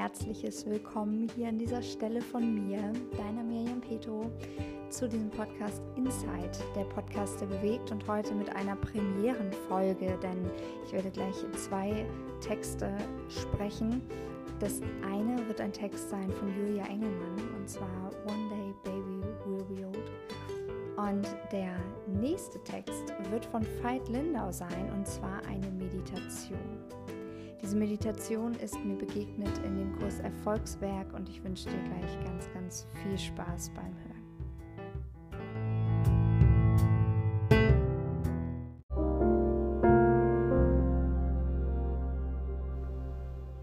herzliches Willkommen hier an dieser Stelle von mir, deiner Miriam Peto, zu diesem Podcast Insight, der Podcast, der bewegt und heute mit einer Premierenfolge, denn ich werde gleich zwei Texte sprechen. Das eine wird ein Text sein von Julia Engelmann und zwar One Day Baby Will Be Old. Und der nächste Text wird von Veit Lindau sein und zwar eine Meditation. Diese Meditation ist mir begegnet in dem Kurs Erfolgswerk und ich wünsche dir gleich ganz, ganz viel Spaß beim Hören.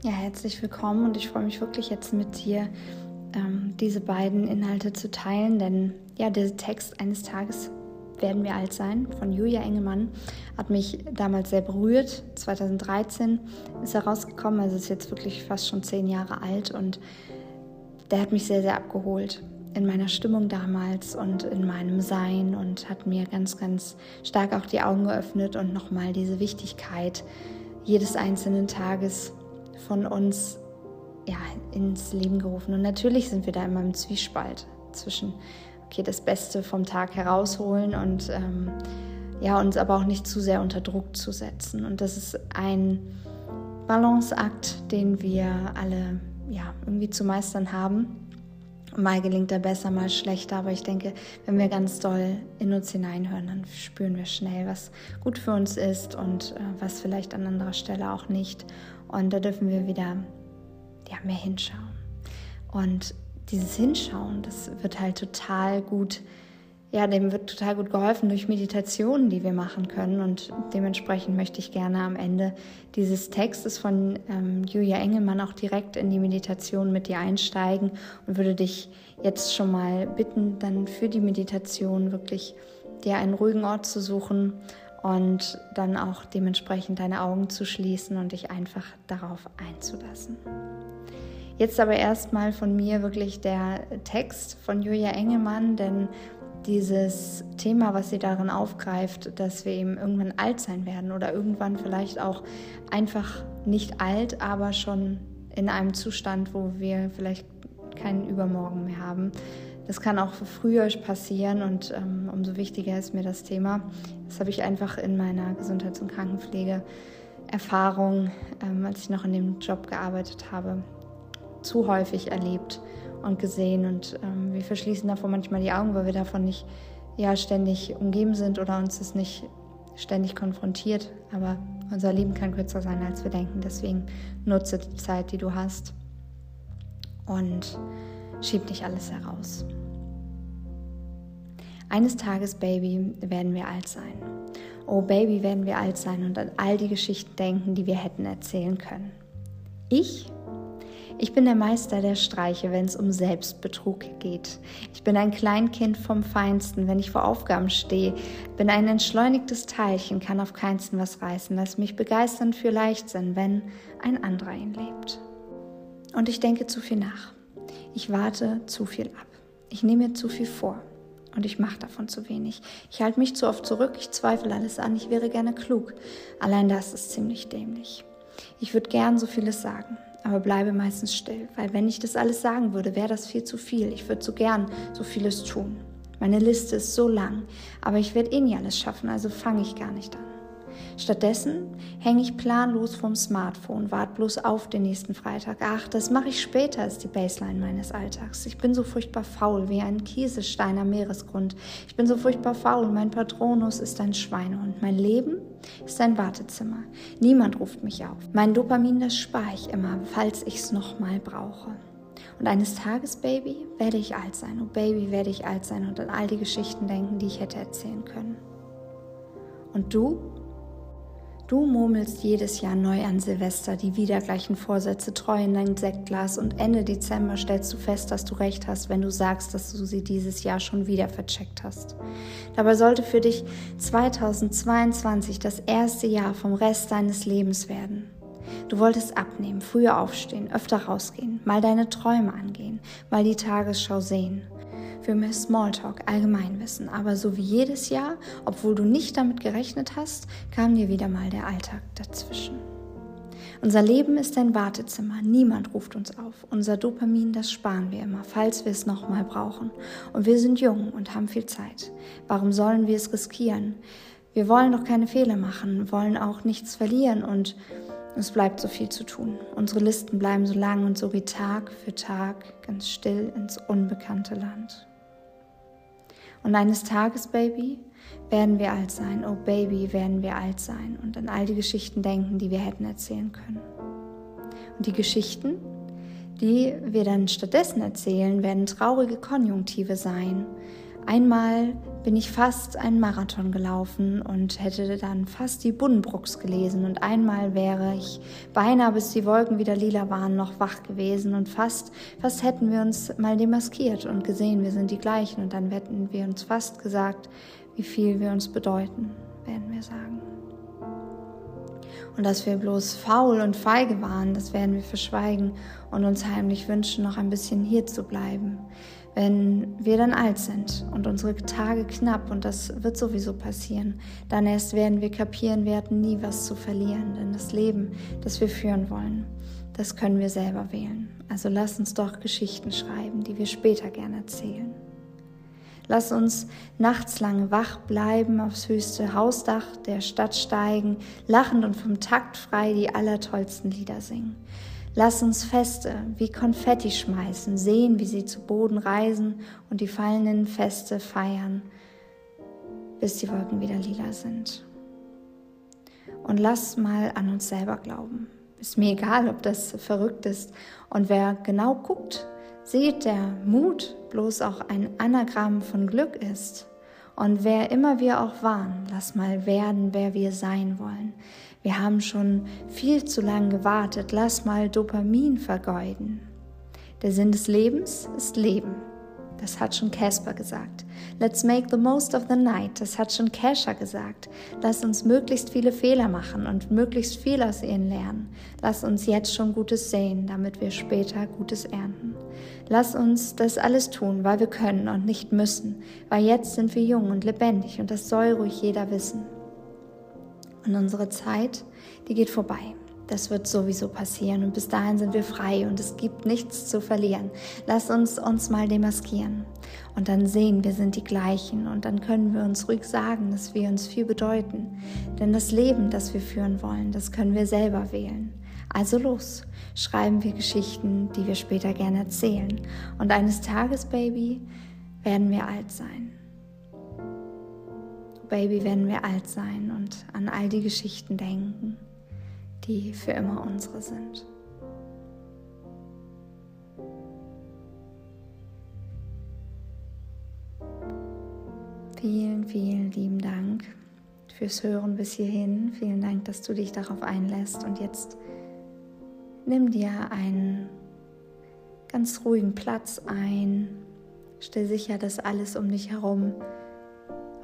Ja, herzlich willkommen und ich freue mich wirklich jetzt mit dir, ähm, diese beiden Inhalte zu teilen, denn ja, dieser Text eines Tages werden wir alt sein von Julia Engelmann hat mich damals sehr berührt. 2013 ist er rausgekommen, also ist jetzt wirklich fast schon zehn Jahre alt und der hat mich sehr, sehr abgeholt in meiner Stimmung damals und in meinem Sein und hat mir ganz, ganz stark auch die Augen geöffnet und nochmal diese Wichtigkeit jedes einzelnen Tages von uns ja, ins Leben gerufen. Und natürlich sind wir da immer im Zwiespalt zwischen okay, das Beste vom Tag herausholen und ähm, ja, uns aber auch nicht zu sehr unter Druck zu setzen. Und das ist ein Balanceakt, den wir alle ja, irgendwie zu meistern haben. Mal gelingt er besser, mal schlechter, aber ich denke, wenn wir ganz doll in uns hineinhören, dann spüren wir schnell, was gut für uns ist und äh, was vielleicht an anderer Stelle auch nicht. Und da dürfen wir wieder ja, mehr hinschauen. Und dieses Hinschauen, das wird halt total gut, ja, dem wird total gut geholfen durch Meditationen, die wir machen können. Und dementsprechend möchte ich gerne am Ende dieses Textes von ähm, Julia Engelmann auch direkt in die Meditation mit dir einsteigen und würde dich jetzt schon mal bitten, dann für die Meditation wirklich dir einen ruhigen Ort zu suchen und dann auch dementsprechend deine Augen zu schließen und dich einfach darauf einzulassen. Jetzt aber erstmal von mir wirklich der Text von Julia Engelmann, denn dieses Thema, was sie darin aufgreift, dass wir eben irgendwann alt sein werden oder irgendwann vielleicht auch einfach nicht alt, aber schon in einem Zustand, wo wir vielleicht keinen Übermorgen mehr haben. Das kann auch früher passieren und ähm, umso wichtiger ist mir das Thema. Das habe ich einfach in meiner Gesundheits- und Krankenpflege Erfahrung, ähm, als ich noch in dem Job gearbeitet habe, zu häufig erlebt und gesehen. Und ähm, wir verschließen davor manchmal die Augen, weil wir davon nicht ja, ständig umgeben sind oder uns das nicht ständig konfrontiert. Aber unser Leben kann kürzer sein, als wir denken. Deswegen nutze die Zeit, die du hast und schieb nicht alles heraus. Eines Tages, Baby, werden wir alt sein. Oh, Baby, werden wir alt sein und an all die Geschichten denken, die wir hätten erzählen können. Ich ich bin der Meister der Streiche, wenn es um Selbstbetrug geht. Ich bin ein Kleinkind vom Feinsten, wenn ich vor Aufgaben stehe. Bin ein entschleunigtes Teilchen, kann auf keinsten was reißen. Lass mich begeistern für Leichtsinn, wenn ein anderer ihn lebt. Und ich denke zu viel nach. Ich warte zu viel ab. Ich nehme mir zu viel vor. Und ich mache davon zu wenig. Ich halte mich zu oft zurück, ich zweifle alles an, ich wäre gerne klug. Allein das ist ziemlich dämlich. Ich würde gern so vieles sagen aber bleibe meistens still, weil wenn ich das alles sagen würde, wäre das viel zu viel. Ich würde so gern so vieles tun. Meine Liste ist so lang, aber ich werde eh nie alles schaffen, also fange ich gar nicht an. Stattdessen hänge ich planlos vom Smartphone, warte bloß auf den nächsten Freitag. Ach, das mache ich später, ist die Baseline meines Alltags. Ich bin so furchtbar faul wie ein Kieselsteiner Meeresgrund. Ich bin so furchtbar faul, mein Patronus ist ein Schweinehund. Mein Leben ist ein Wartezimmer. Niemand ruft mich auf. Mein Dopamin, das spare ich immer, falls ich es nochmal brauche. Und eines Tages, Baby, werde ich alt sein. Oh Baby, werde ich alt sein und an all die Geschichten denken, die ich hätte erzählen können. Und du Du murmelst jedes Jahr neu an Silvester die wiedergleichen Vorsätze treu in dein Sektglas und Ende Dezember stellst du fest, dass du recht hast, wenn du sagst, dass du sie dieses Jahr schon wieder vercheckt hast. Dabei sollte für dich 2022 das erste Jahr vom Rest deines Lebens werden. Du wolltest abnehmen, früher aufstehen, öfter rausgehen, mal deine Träume angehen, mal die Tagesschau sehen für mehr Smalltalk, Allgemeinwissen. Aber so wie jedes Jahr, obwohl du nicht damit gerechnet hast, kam dir wieder mal der Alltag dazwischen. Unser Leben ist ein Wartezimmer. Niemand ruft uns auf. Unser Dopamin, das sparen wir immer, falls wir es nochmal brauchen. Und wir sind jung und haben viel Zeit. Warum sollen wir es riskieren? Wir wollen doch keine Fehler machen, wollen auch nichts verlieren und es bleibt so viel zu tun. Unsere Listen bleiben so lang und so wie Tag für Tag ganz still ins unbekannte Land. Und eines Tages, Baby, werden wir alt sein. Oh Baby, werden wir alt sein und an all die Geschichten denken, die wir hätten erzählen können. Und die Geschichten, die wir dann stattdessen erzählen, werden traurige Konjunktive sein. Einmal bin ich fast einen Marathon gelaufen und hätte dann fast die Buddenbrooks gelesen und einmal wäre ich beinahe bis die Wolken wieder lila waren noch wach gewesen und fast fast hätten wir uns mal demaskiert und gesehen, wir sind die gleichen und dann hätten wir uns fast gesagt, wie viel wir uns bedeuten, werden wir sagen. Und dass wir bloß faul und feige waren, das werden wir verschweigen und uns heimlich wünschen, noch ein bisschen hier zu bleiben. Wenn wir dann alt sind und unsere Tage knapp, und das wird sowieso passieren, dann erst werden wir kapieren, wir hatten nie was zu verlieren, denn das Leben, das wir führen wollen, das können wir selber wählen. Also lass uns doch Geschichten schreiben, die wir später gerne erzählen. Lass uns nachts lang wach bleiben, aufs höchste Hausdach der Stadt steigen, lachend und vom Takt frei die allertollsten Lieder singen. Lass uns Feste wie Konfetti schmeißen, sehen, wie sie zu Boden reisen und die fallenden Feste feiern, bis die Wolken wieder lila sind. Und lass mal an uns selber glauben. Ist mir egal, ob das verrückt ist. Und wer genau guckt, Seht, der Mut bloß auch ein Anagramm von Glück ist. Und wer immer wir auch waren, lass mal werden, wer wir sein wollen. Wir haben schon viel zu lang gewartet, lass mal Dopamin vergeuden. Der Sinn des Lebens ist Leben. Das hat schon Casper gesagt. Let's make the most of the night. Das hat schon Kesha gesagt. Lass uns möglichst viele Fehler machen und möglichst viel aus ihnen lernen. Lass uns jetzt schon Gutes sehen, damit wir später Gutes ernten. Lass uns das alles tun, weil wir können und nicht müssen, weil jetzt sind wir jung und lebendig und das soll ruhig jeder wissen. Und unsere Zeit, die geht vorbei. Das wird sowieso passieren und bis dahin sind wir frei und es gibt nichts zu verlieren. Lass uns uns mal demaskieren und dann sehen, wir sind die gleichen und dann können wir uns ruhig sagen, dass wir uns viel bedeuten. Denn das Leben, das wir führen wollen, das können wir selber wählen. Also los, schreiben wir Geschichten, die wir später gerne erzählen. Und eines Tages, Baby, werden wir alt sein. Baby, werden wir alt sein und an all die Geschichten denken die für immer unsere sind. Vielen, vielen lieben Dank fürs Hören bis hierhin. Vielen Dank, dass du dich darauf einlässt. Und jetzt nimm dir einen ganz ruhigen Platz ein. Stell sicher, dass alles um dich herum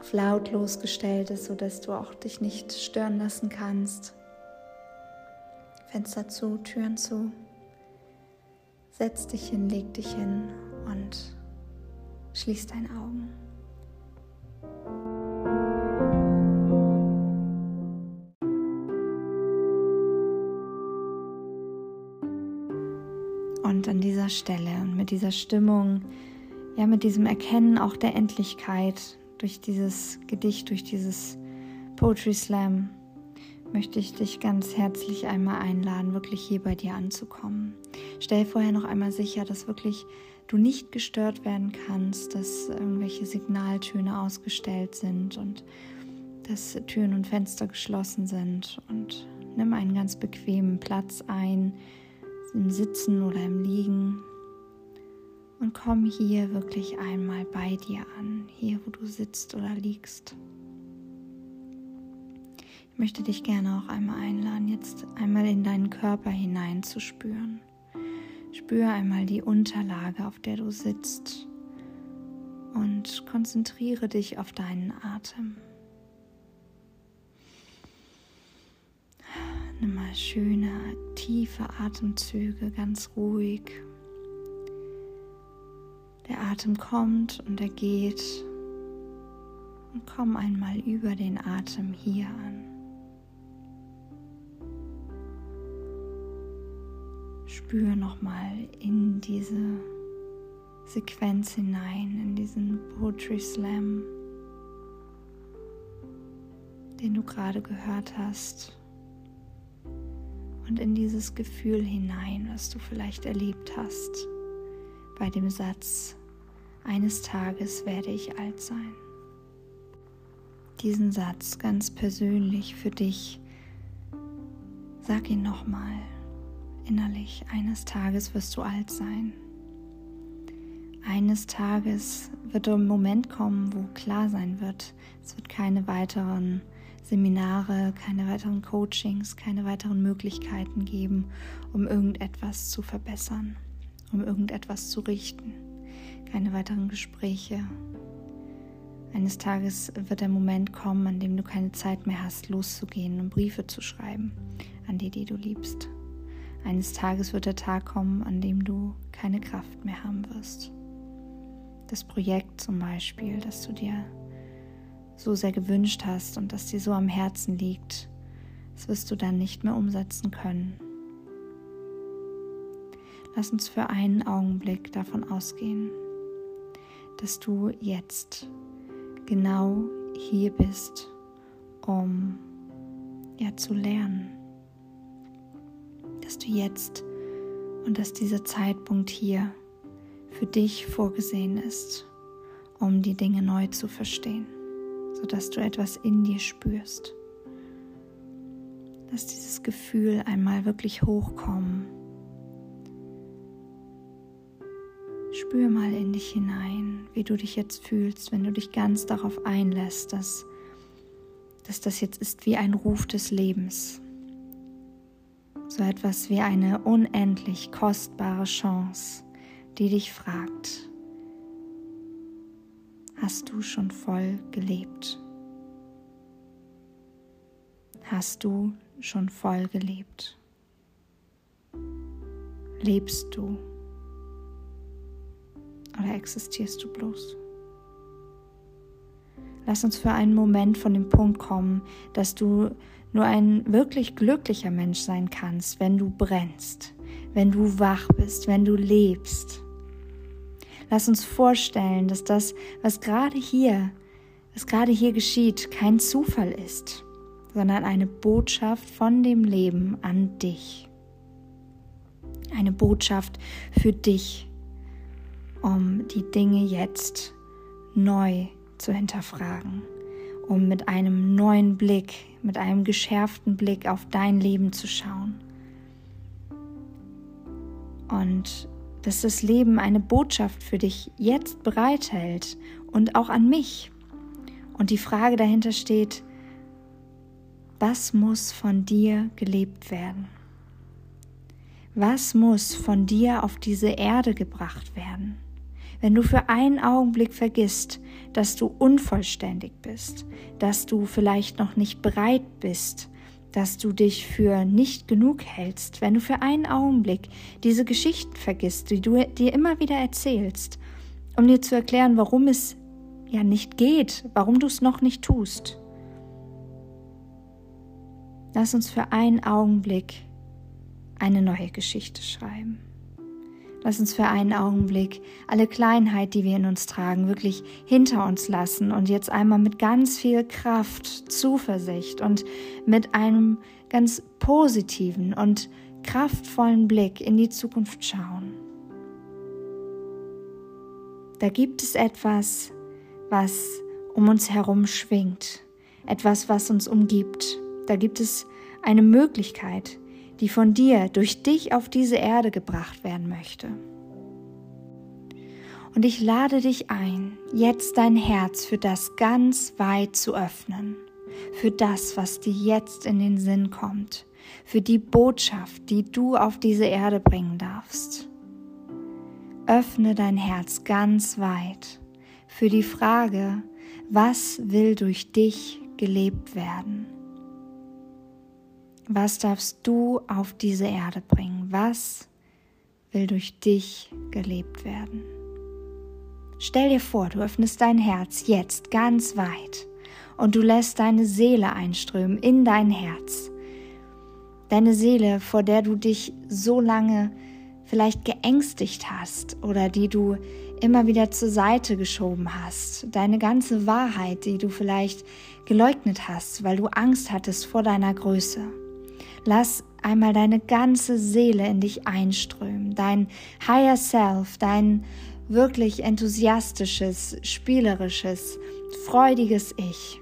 auf lautlos gestellt ist, sodass du auch dich nicht stören lassen kannst. Fenster zu, Türen zu. Setz dich hin, leg dich hin und schließ deine Augen. Und an dieser Stelle und mit dieser Stimmung, ja, mit diesem Erkennen auch der Endlichkeit durch dieses Gedicht, durch dieses Poetry Slam, möchte ich dich ganz herzlich einmal einladen, wirklich hier bei dir anzukommen. Stell vorher noch einmal sicher, dass wirklich du nicht gestört werden kannst, dass irgendwelche Signaltöne ausgestellt sind und dass Türen und Fenster geschlossen sind und nimm einen ganz bequemen Platz ein, im Sitzen oder im Liegen und komm hier wirklich einmal bei dir an, hier wo du sitzt oder liegst. Ich möchte dich gerne auch einmal einladen, jetzt einmal in deinen Körper hineinzuspüren. Spür einmal die Unterlage, auf der du sitzt und konzentriere dich auf deinen Atem. Nimm mal schöne, tiefe Atemzüge, ganz ruhig. Der Atem kommt und er geht. Und komm einmal über den Atem hier an. Spür nochmal in diese Sequenz hinein, in diesen Poetry Slam, den du gerade gehört hast. Und in dieses Gefühl hinein, was du vielleicht erlebt hast bei dem Satz, eines Tages werde ich alt sein. Diesen Satz ganz persönlich für dich, sag ihn nochmal innerlich, eines Tages wirst du alt sein. Eines Tages wird ein Moment kommen, wo klar sein wird, es wird keine weiteren Seminare, keine weiteren Coachings, keine weiteren Möglichkeiten geben, um irgendetwas zu verbessern, um irgendetwas zu richten, keine weiteren Gespräche. Eines Tages wird der Moment kommen, an dem du keine Zeit mehr hast, loszugehen und Briefe zu schreiben an die, die du liebst. Eines Tages wird der Tag kommen, an dem du keine Kraft mehr haben wirst. Das Projekt zum Beispiel, das du dir so sehr gewünscht hast und das dir so am Herzen liegt, das wirst du dann nicht mehr umsetzen können. Lass uns für einen Augenblick davon ausgehen, dass du jetzt genau hier bist, um ja zu lernen dass du jetzt und dass dieser Zeitpunkt hier für dich vorgesehen ist, um die Dinge neu zu verstehen, sodass du etwas in dir spürst, dass dieses Gefühl einmal wirklich hochkommen. Spür mal in dich hinein, wie du dich jetzt fühlst, wenn du dich ganz darauf einlässt, dass, dass das jetzt ist wie ein Ruf des Lebens, so etwas wie eine unendlich kostbare Chance, die dich fragt, hast du schon voll gelebt? Hast du schon voll gelebt? Lebst du oder existierst du bloß? Lass uns für einen Moment von dem Punkt kommen, dass du nur ein wirklich glücklicher Mensch sein kannst, wenn du brennst, wenn du wach bist, wenn du lebst. Lass uns vorstellen, dass das, was gerade hier, was gerade hier geschieht, kein Zufall ist, sondern eine Botschaft von dem Leben an dich. Eine Botschaft für dich, um die Dinge jetzt neu zu hinterfragen um mit einem neuen Blick, mit einem geschärften Blick auf dein Leben zu schauen. Und dass das Leben eine Botschaft für dich jetzt bereithält und auch an mich. Und die Frage dahinter steht, was muss von dir gelebt werden? Was muss von dir auf diese Erde gebracht werden? Wenn du für einen Augenblick vergisst, dass du unvollständig bist, dass du vielleicht noch nicht bereit bist, dass du dich für nicht genug hältst, wenn du für einen Augenblick diese Geschichten vergisst, die du dir immer wieder erzählst, um dir zu erklären, warum es ja nicht geht, warum du es noch nicht tust. Lass uns für einen Augenblick eine neue Geschichte schreiben. Lass uns für einen Augenblick alle Kleinheit, die wir in uns tragen, wirklich hinter uns lassen und jetzt einmal mit ganz viel Kraft, Zuversicht und mit einem ganz positiven und kraftvollen Blick in die Zukunft schauen. Da gibt es etwas, was um uns herum schwingt, etwas, was uns umgibt. Da gibt es eine Möglichkeit, die von dir durch dich auf diese Erde gebracht werden möchte. Und ich lade dich ein, jetzt dein Herz für das ganz weit zu öffnen, für das, was dir jetzt in den Sinn kommt, für die Botschaft, die du auf diese Erde bringen darfst. Öffne dein Herz ganz weit für die Frage, was will durch dich gelebt werden? Was darfst du auf diese Erde bringen? Was will durch dich gelebt werden? Stell dir vor, du öffnest dein Herz jetzt ganz weit und du lässt deine Seele einströmen in dein Herz. Deine Seele, vor der du dich so lange vielleicht geängstigt hast oder die du immer wieder zur Seite geschoben hast. Deine ganze Wahrheit, die du vielleicht geleugnet hast, weil du Angst hattest vor deiner Größe. Lass einmal deine ganze Seele in dich einströmen, dein Higher Self, dein wirklich enthusiastisches, spielerisches, freudiges Ich.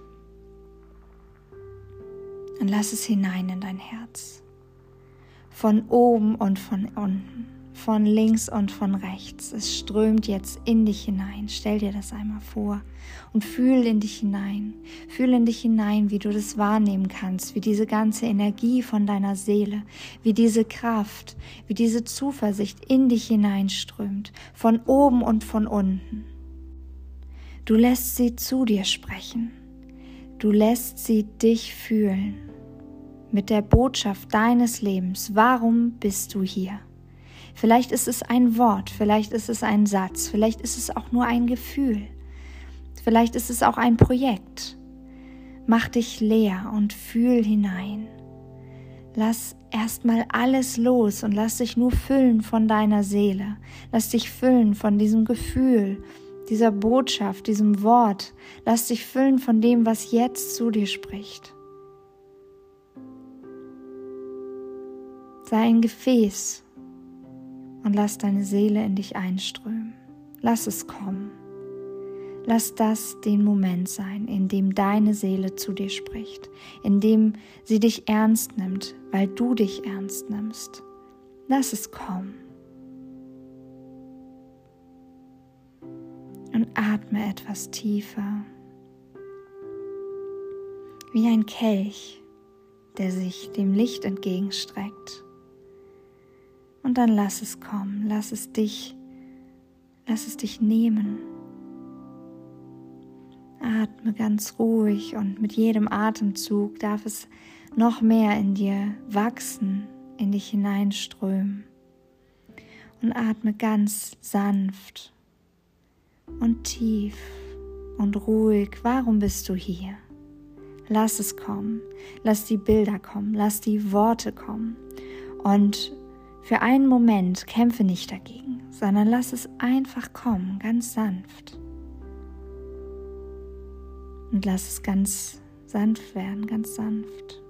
Und lass es hinein in dein Herz. Von oben und von unten von links und von rechts. Es strömt jetzt in dich hinein. Stell dir das einmal vor und fühl in dich hinein. Fühl in dich hinein, wie du das wahrnehmen kannst, wie diese ganze Energie von deiner Seele, wie diese Kraft, wie diese Zuversicht in dich hineinströmt, von oben und von unten. Du lässt sie zu dir sprechen. Du lässt sie dich fühlen mit der Botschaft deines Lebens. Warum bist du hier? Vielleicht ist es ein Wort, vielleicht ist es ein Satz, vielleicht ist es auch nur ein Gefühl, vielleicht ist es auch ein Projekt. Mach dich leer und fühl hinein. Lass erstmal alles los und lass dich nur füllen von deiner Seele. Lass dich füllen von diesem Gefühl, dieser Botschaft, diesem Wort. Lass dich füllen von dem, was jetzt zu dir spricht. Sei ein Gefäß und lass deine Seele in dich einströmen. Lass es kommen. Lass das den Moment sein, in dem deine Seele zu dir spricht, in dem sie dich ernst nimmt, weil du dich ernst nimmst. Lass es kommen. Und atme etwas tiefer, wie ein Kelch, der sich dem Licht entgegenstreckt. Und dann lass es kommen, lass es dich, lass es dich nehmen. Atme ganz ruhig und mit jedem Atemzug darf es noch mehr in dir wachsen, in dich hineinströmen. Und atme ganz sanft und tief und ruhig. Warum bist du hier? Lass es kommen. Lass die Bilder kommen. Lass die Worte kommen. Und für einen Moment kämpfe nicht dagegen, sondern lass es einfach kommen, ganz sanft. Und lass es ganz sanft werden, ganz sanft.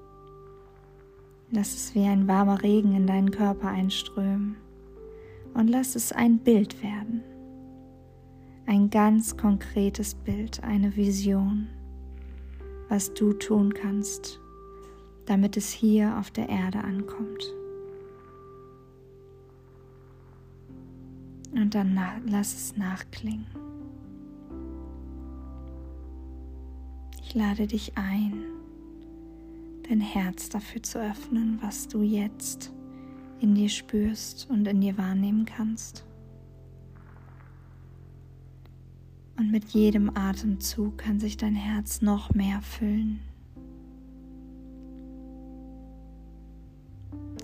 Lass es wie ein warmer Regen in deinen Körper einströmen. Und lass es ein Bild werden. Ein ganz konkretes Bild, eine Vision, was du tun kannst, damit es hier auf der Erde ankommt. Und dann lass es nachklingen. Ich lade dich ein, dein Herz dafür zu öffnen, was du jetzt in dir spürst und in dir wahrnehmen kannst. Und mit jedem Atemzug kann sich dein Herz noch mehr füllen.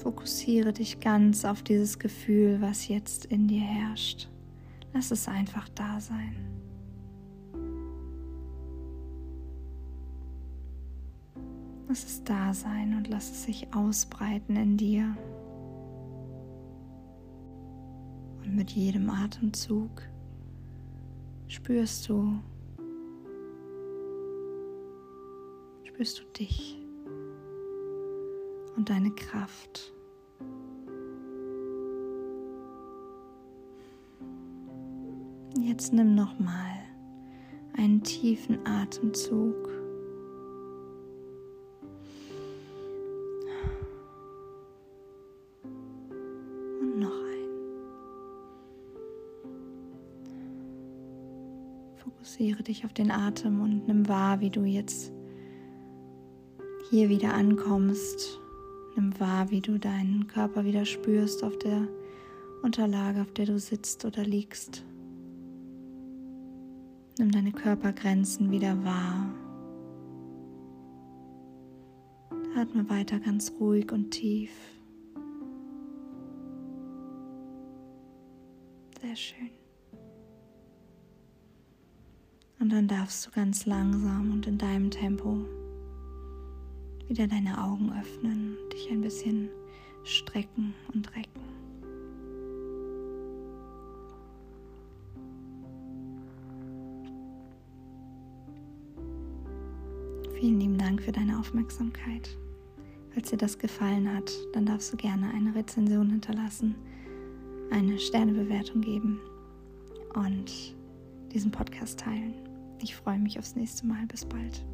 Fokussiere dich ganz auf dieses Gefühl, was jetzt in dir herrscht. Lass es einfach da sein. Lass es da sein und lass es sich ausbreiten in dir. Und mit jedem Atemzug spürst du, spürst du dich und deine Kraft. Jetzt nimm noch mal einen tiefen Atemzug. Und noch ein. Fokussiere dich auf den Atem und nimm wahr, wie du jetzt hier wieder ankommst. Nimm wahr, wie du deinen Körper wieder spürst auf der Unterlage, auf der du sitzt oder liegst. Nimm deine Körpergrenzen wieder wahr. Atme weiter ganz ruhig und tief. Sehr schön. Und dann darfst du ganz langsam und in deinem Tempo wieder deine Augen öffnen, dich ein bisschen strecken und recken. Vielen lieben Dank für deine Aufmerksamkeit. Falls dir das gefallen hat, dann darfst du gerne eine Rezension hinterlassen, eine Sternebewertung geben und diesen Podcast teilen. Ich freue mich aufs nächste Mal. Bis bald.